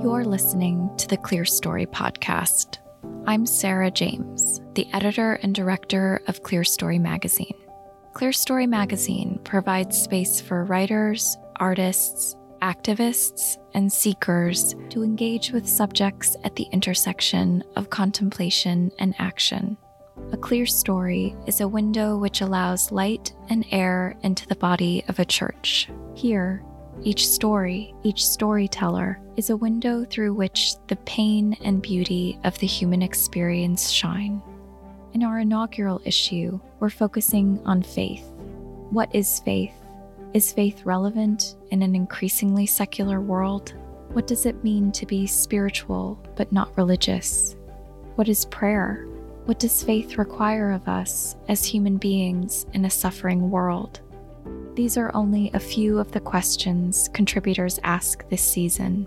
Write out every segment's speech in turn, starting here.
You're listening to the Clerestory Podcast. I'm Sarah James, the editor and director of Clerestory Magazine. Clerestory Magazine provides space for writers, artists, activists, and seekers to engage with subjects at the intersection of contemplation and action. A clerestory is a window which allows light and air into the body of a church. Here, each story, each storyteller, is a window through which the pain and beauty of the human experience shine. In our inaugural issue, we're focusing on faith. What is faith? Is faith relevant in an increasingly secular world? What does it mean to be spiritual but not religious? What is prayer? What does faith require of us as human beings in a suffering world? These are only a few of the questions contributors ask this season.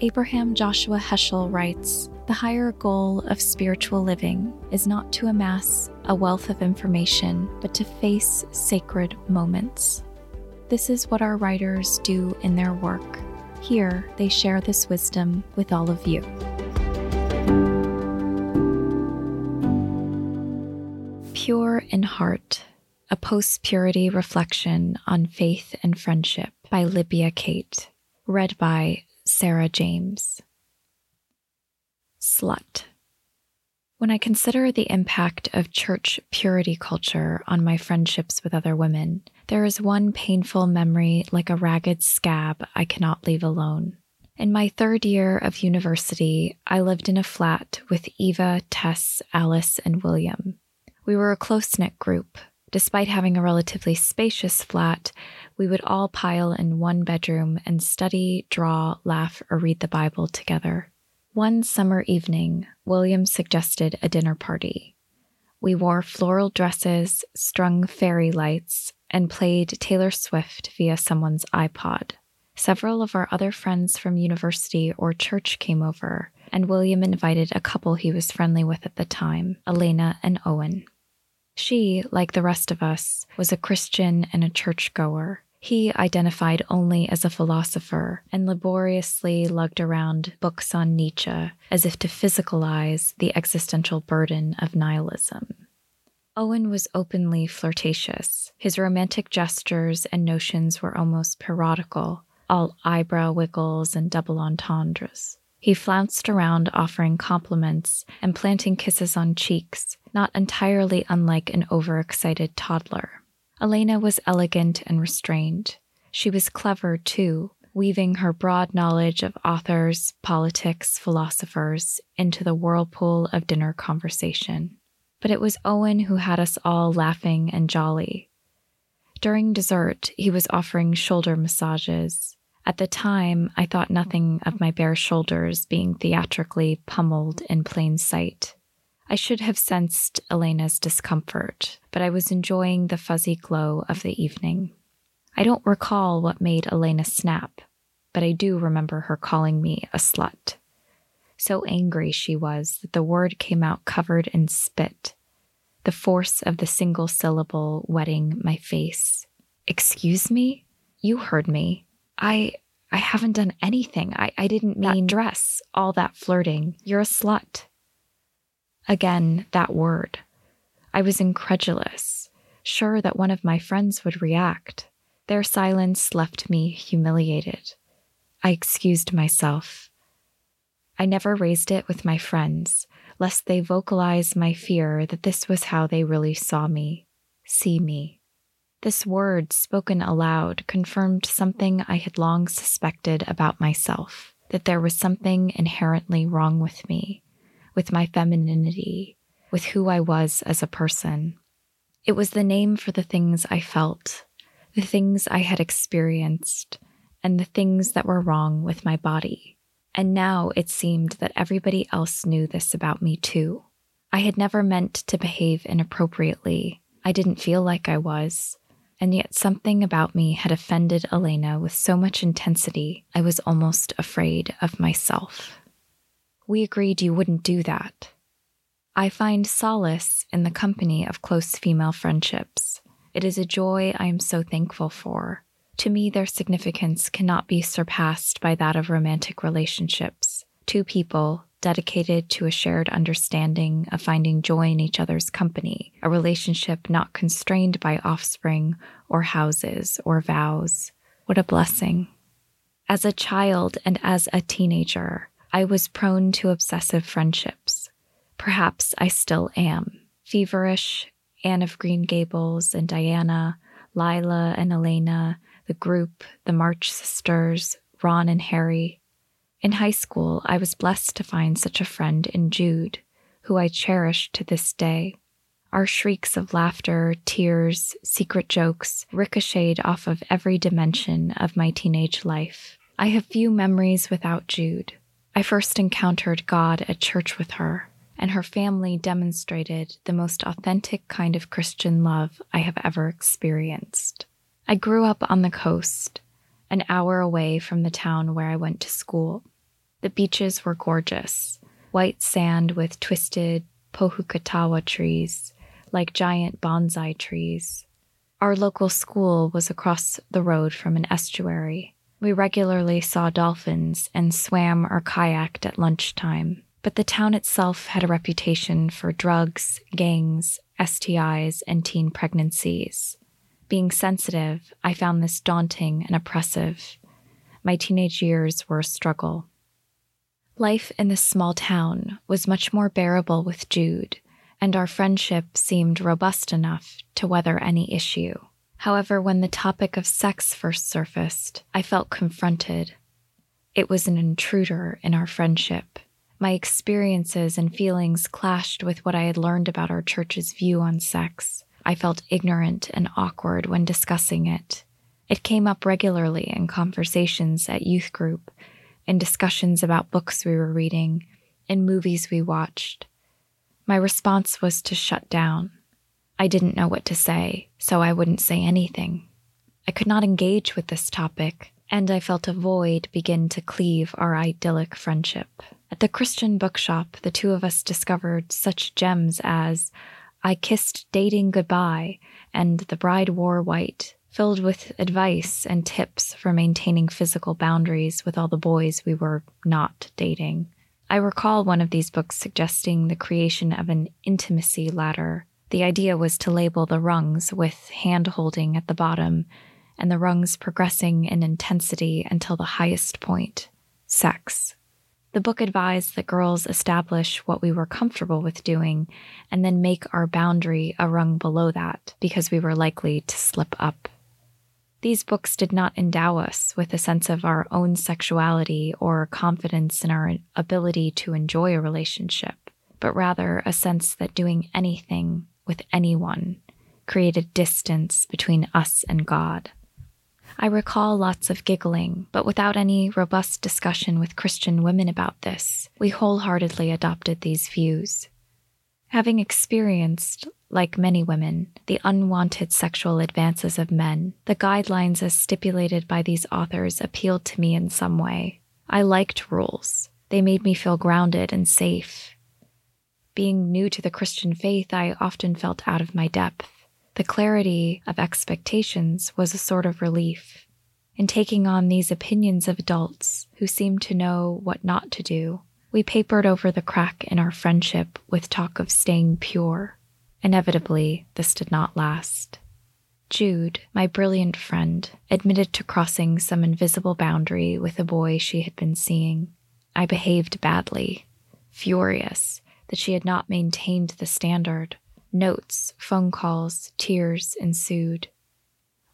Abraham Joshua Heschel writes The higher goal of spiritual living is not to amass a wealth of information, but to face sacred moments. This is what our writers do in their work. Here, they share this wisdom with all of you. Pure in Heart a post purity reflection on faith and friendship by Libya Kate, read by Sarah James. Slut. When I consider the impact of church purity culture on my friendships with other women, there is one painful memory like a ragged scab I cannot leave alone. In my third year of university, I lived in a flat with Eva, Tess, Alice, and William. We were a close knit group, Despite having a relatively spacious flat, we would all pile in one bedroom and study, draw, laugh, or read the Bible together. One summer evening, William suggested a dinner party. We wore floral dresses, strung fairy lights, and played Taylor Swift via someone's iPod. Several of our other friends from university or church came over, and William invited a couple he was friendly with at the time, Elena and Owen. She, like the rest of us, was a Christian and a churchgoer. He identified only as a philosopher and laboriously lugged around books on Nietzsche as if to physicalize the existential burden of nihilism. Owen was openly flirtatious. His romantic gestures and notions were almost piratical, all eyebrow wiggles and double entendres. He flounced around offering compliments and planting kisses on cheeks, not entirely unlike an overexcited toddler. Elena was elegant and restrained. She was clever, too, weaving her broad knowledge of authors, politics, philosophers into the whirlpool of dinner conversation. But it was Owen who had us all laughing and jolly. During dessert, he was offering shoulder massages, at the time, I thought nothing of my bare shoulders being theatrically pummeled in plain sight. I should have sensed Elena's discomfort, but I was enjoying the fuzzy glow of the evening. I don't recall what made Elena snap, but I do remember her calling me a slut. So angry she was that the word came out covered in spit, the force of the single syllable wetting my face. Excuse me? You heard me. I I haven't done anything. I, I didn't mean that dress, all that flirting. You're a slut. Again, that word. I was incredulous, sure that one of my friends would react. Their silence left me humiliated. I excused myself. I never raised it with my friends, lest they vocalize my fear that this was how they really saw me, see me. This word, spoken aloud, confirmed something I had long suspected about myself that there was something inherently wrong with me, with my femininity, with who I was as a person. It was the name for the things I felt, the things I had experienced, and the things that were wrong with my body. And now it seemed that everybody else knew this about me too. I had never meant to behave inappropriately. I didn't feel like I was and yet something about me had offended Elena with so much intensity, I was almost afraid of myself. We agreed you wouldn't do that. I find solace in the company of close female friendships. It is a joy I am so thankful for. To me, their significance cannot be surpassed by that of romantic relationships. Two people dedicated to a shared understanding of finding joy in each other's company, a relationship not constrained by offspring or houses or vows. What a blessing. As a child and as a teenager, I was prone to obsessive friendships. Perhaps I still am. Feverish, Anne of Green Gables and Diana, Lila and Elena, the group, the March sisters, Ron and Harry. In high school, I was blessed to find such a friend in Jude, who I cherish to this day. Our shrieks of laughter, tears, secret jokes ricocheted off of every dimension of my teenage life. I have few memories without Jude. I first encountered God at church with her, and her family demonstrated the most authentic kind of Christian love I have ever experienced. I grew up on the coast, an hour away from the town where I went to school. The beaches were gorgeous white sand with twisted pohutukawa trees, like giant bonsai trees. Our local school was across the road from an estuary. We regularly saw dolphins and swam or kayaked at lunchtime. But the town itself had a reputation for drugs, gangs, STIs, and teen pregnancies. Being sensitive, I found this daunting and oppressive. My teenage years were a struggle. Life in this small town was much more bearable with Jude, and our friendship seemed robust enough to weather any issue. However, when the topic of sex first surfaced, I felt confronted. It was an intruder in our friendship. My experiences and feelings clashed with what I had learned about our church's view on sex. I felt ignorant and awkward when discussing it. It came up regularly in conversations at youth group, in discussions about books we were reading, in movies we watched. My response was to shut down. I didn't know what to say, so I wouldn't say anything. I could not engage with this topic, and I felt a void begin to cleave our idyllic friendship. At the Christian bookshop, the two of us discovered such gems as I Kissed Dating Goodbye and The Bride Wore White, filled with advice and tips for maintaining physical boundaries with all the boys we were not dating. I recall one of these books suggesting the creation of an intimacy ladder. The idea was to label the rungs with hand holding at the bottom and the rungs progressing in intensity until the highest point sex. The book advised that girls establish what we were comfortable with doing and then make our boundary a rung below that because we were likely to slip up. These books did not endow us with a sense of our own sexuality or confidence in our ability to enjoy a relationship, but rather a sense that doing anything with anyone created distance between us and God. I recall lots of giggling, but without any robust discussion with Christian women about this, we wholeheartedly adopted these views. Having experienced, like many women, the unwanted sexual advances of men, the guidelines as stipulated by these authors appealed to me in some way. I liked rules. They made me feel grounded and safe. Being new to the Christian faith, I often felt out of my depth. The clarity of expectations was a sort of relief. In taking on these opinions of adults who seemed to know what not to do, we papered over the crack in our friendship with talk of staying pure. Inevitably, this did not last. Jude, my brilliant friend, admitted to crossing some invisible boundary with a boy she had been seeing. I behaved badly, furious that she had not maintained the standard. Notes, phone calls, tears ensued.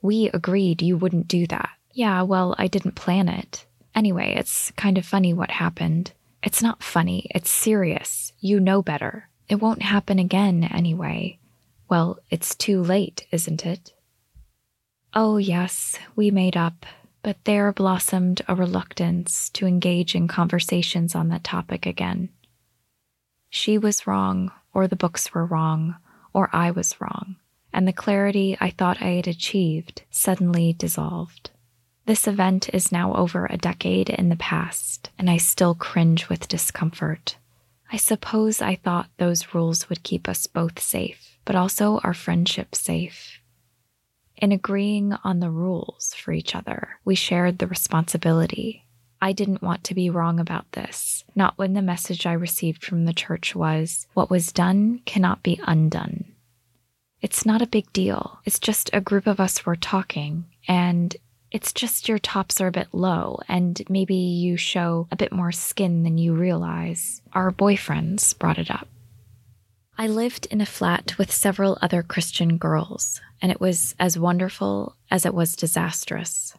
We agreed you wouldn't do that. Yeah, well, I didn't plan it. Anyway, it's kind of funny what happened. It's not funny, it's serious. You know better. It won't happen again anyway. Well, it's too late, isn't it? Oh, yes, we made up, but there blossomed a reluctance to engage in conversations on that topic again. She was wrong, or the books were wrong, or I was wrong, and the clarity I thought I had achieved suddenly dissolved. This event is now over a decade in the past, and I still cringe with discomfort. I suppose I thought those rules would keep us both safe, but also our friendship safe. In agreeing on the rules for each other, we shared the responsibility. I didn't want to be wrong about this, not when the message I received from the church was what was done cannot be undone. It's not a big deal. It's just a group of us were talking, and it's just your tops are a bit low, and maybe you show a bit more skin than you realize. Our boyfriends brought it up. I lived in a flat with several other Christian girls, and it was as wonderful as it was disastrous.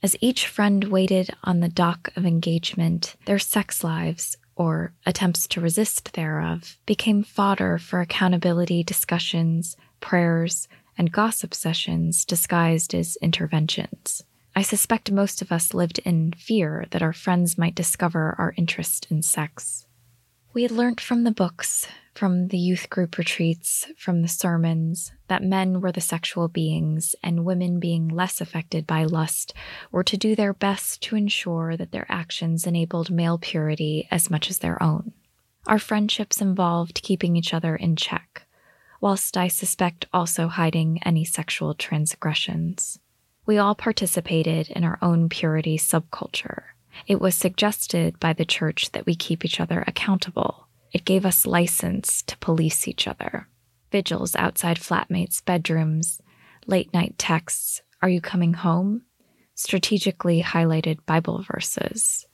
As each friend waited on the dock of engagement, their sex lives, or attempts to resist thereof, became fodder for accountability discussions, prayers, and gossip sessions disguised as interventions. I suspect most of us lived in fear that our friends might discover our interest in sex. We had learnt from the books, from the youth group retreats, from the sermons, that men were the sexual beings and women being less affected by lust were to do their best to ensure that their actions enabled male purity as much as their own. Our friendships involved keeping each other in check, whilst I suspect also hiding any sexual transgressions. We all participated in our own purity subculture it was suggested by the church that we keep each other accountable. It gave us license to police each other. Vigils outside flatmates' bedrooms, late night texts, Are you coming home? strategically highlighted Bible verses.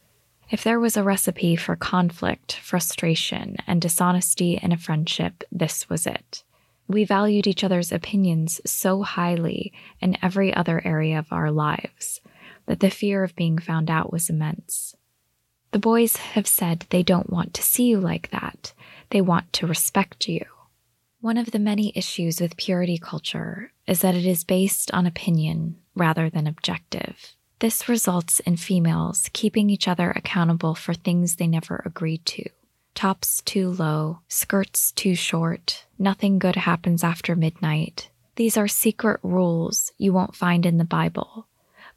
If there was a recipe for conflict, frustration, and dishonesty in a friendship, this was it. We valued each other's opinions so highly in every other area of our lives that the fear of being found out was immense. The boys have said they don't want to see you like that. They want to respect you. One of the many issues with purity culture is that it is based on opinion rather than objective. This results in females keeping each other accountable for things they never agreed to. Tops too low, skirts too short, nothing good happens after midnight. These are secret rules you won't find in the Bible,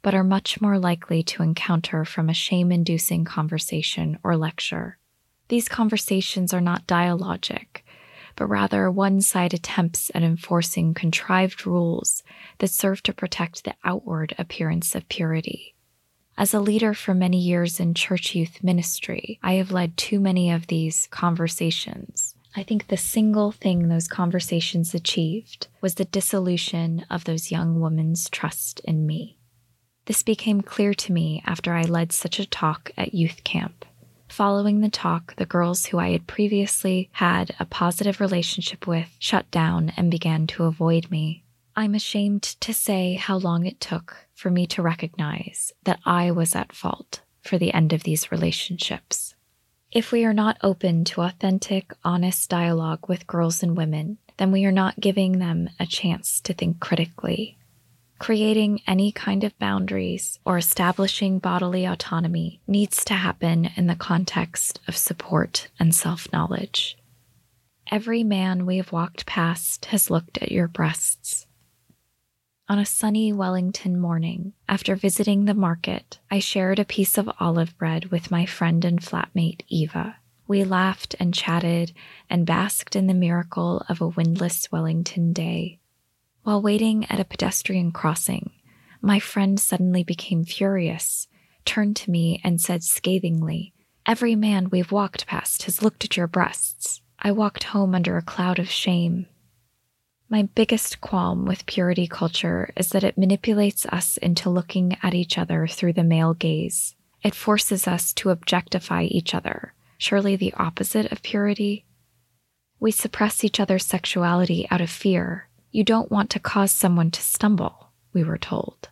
but are much more likely to encounter from a shame inducing conversation or lecture. These conversations are not dialogic, but rather one side attempts at enforcing contrived rules that serve to protect the outward appearance of purity. As a leader for many years in church youth ministry, I have led too many of these conversations. I think the single thing those conversations achieved was the dissolution of those young women's trust in me. This became clear to me after I led such a talk at youth camp. Following the talk, the girls who I had previously had a positive relationship with shut down and began to avoid me. I'm ashamed to say how long it took for me to recognize that I was at fault for the end of these relationships. If we are not open to authentic, honest dialogue with girls and women, then we are not giving them a chance to think critically Creating any kind of boundaries or establishing bodily autonomy needs to happen in the context of support and self knowledge. Every man we have walked past has looked at your breasts. On a sunny Wellington morning, after visiting the market, I shared a piece of olive bread with my friend and flatmate Eva. We laughed and chatted and basked in the miracle of a windless Wellington day. While waiting at a pedestrian crossing, my friend suddenly became furious, turned to me, and said scathingly, Every man we've walked past has looked at your breasts. I walked home under a cloud of shame. My biggest qualm with purity culture is that it manipulates us into looking at each other through the male gaze. It forces us to objectify each other, surely the opposite of purity. We suppress each other's sexuality out of fear, you don't want to cause someone to stumble, we were told.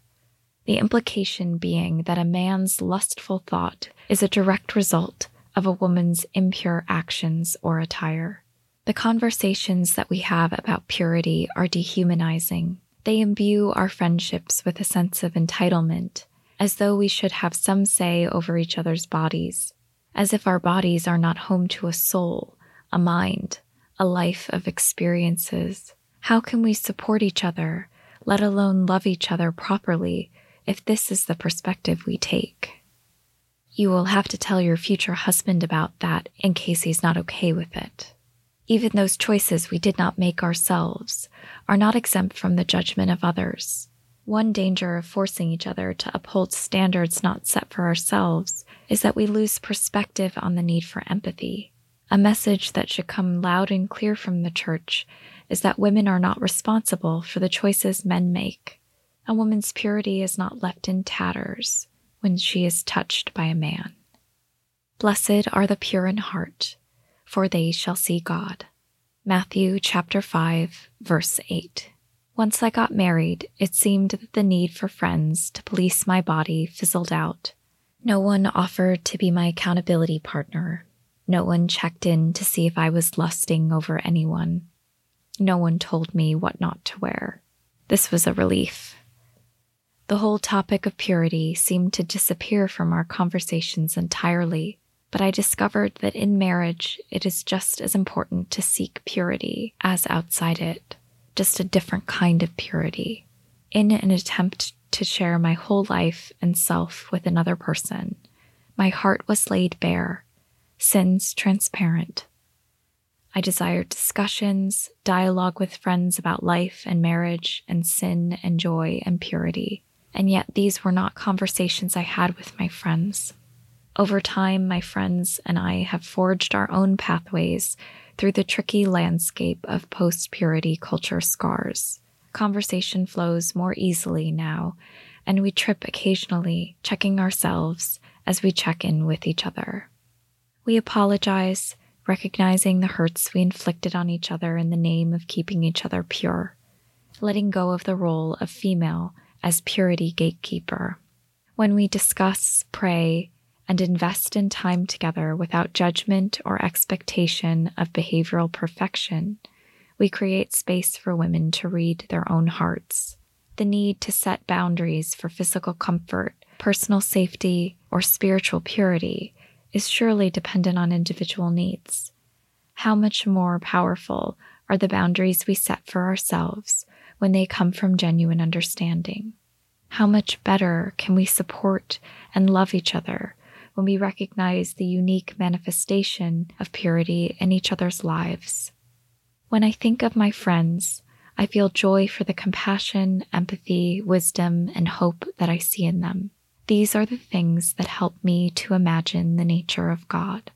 The implication being that a man's lustful thought is a direct result of a woman's impure actions or attire. The conversations that we have about purity are dehumanizing. They imbue our friendships with a sense of entitlement, as though we should have some say over each other's bodies, as if our bodies are not home to a soul, a mind, a life of experiences. How can we support each other, let alone love each other properly, if this is the perspective we take? You will have to tell your future husband about that in case he's not okay with it. Even those choices we did not make ourselves, are not exempt from the judgment of others. One danger of forcing each other to uphold standards not set for ourselves is that we lose perspective on the need for empathy. A message that should come loud and clear from the church is that women are not responsible for the choices men make. A woman's purity is not left in tatters when she is touched by a man. Blessed are the pure in heart, for they shall see God. Matthew chapter 5, verse 8. Once I got married, it seemed that the need for friends to police my body fizzled out. No one offered to be my accountability partner. No one checked in to see if I was lusting over anyone. No one told me what not to wear. This was a relief. The whole topic of purity seemed to disappear from our conversations entirely, but I discovered that in marriage it is just as important to seek purity as outside it, just a different kind of purity. In an attempt to share my whole life and self with another person, my heart was laid bare, sins transparent. I desired discussions, dialogue with friends about life and marriage and sin and joy and purity and yet these were not conversations I had with my friends. Over time, my friends and I have forged our own pathways through the tricky landscape of post purity culture scars. Conversation flows more easily now, and we trip occasionally, checking ourselves as we check in with each other. We apologize, recognizing the hurts we inflicted on each other in the name of keeping each other pure, letting go of the role of female as purity gatekeeper. When we discuss, pray, and invest in time together without judgment or expectation of behavioral perfection, we create space for women to read their own hearts. The need to set boundaries for physical comfort, personal safety, or spiritual purity is surely dependent on individual needs. How much more powerful are the boundaries we set for ourselves when they come from genuine understanding? How much better can we support and love each other when we recognize the unique manifestation of purity in each other's lives? When I think of my friends, I feel joy for the compassion, empathy, wisdom, and hope that I see in them. These are the things that help me to imagine the nature of God.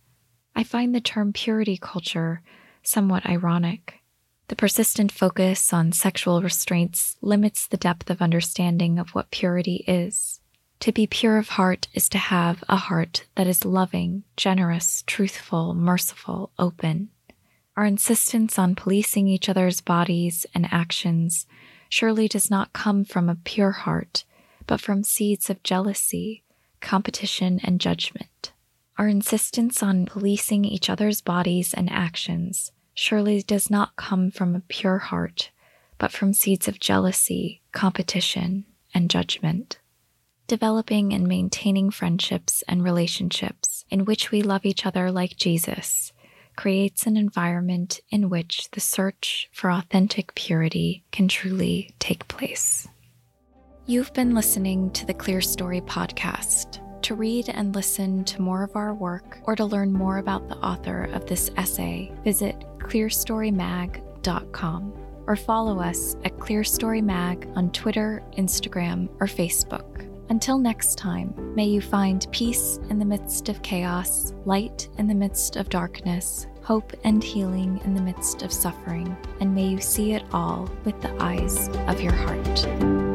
I find the term purity culture somewhat ironic. The persistent focus on sexual restraints limits the depth of understanding of what purity is. To be pure of heart is to have a heart that is loving, generous, truthful, merciful, open. Our insistence on policing each other's bodies and actions surely does not come from a pure heart, but from seeds of jealousy, competition, and judgment. Our insistence on policing each other's bodies and actions surely does not come from a pure heart, but from seeds of jealousy, competition, and judgment. Developing and maintaining friendships and relationships in which we love each other like Jesus creates an environment in which the search for authentic purity can truly take place. You've been listening to the Clerestory podcast. To read and listen to more of our work or to learn more about the author of this essay, visit clerestorymag.com or follow us at ClerestoryMag on Twitter, Instagram, or Facebook. Until next time, may you find peace in the midst of chaos, light in the midst of darkness, hope and healing in the midst of suffering, and may you see it all with the eyes of your heart.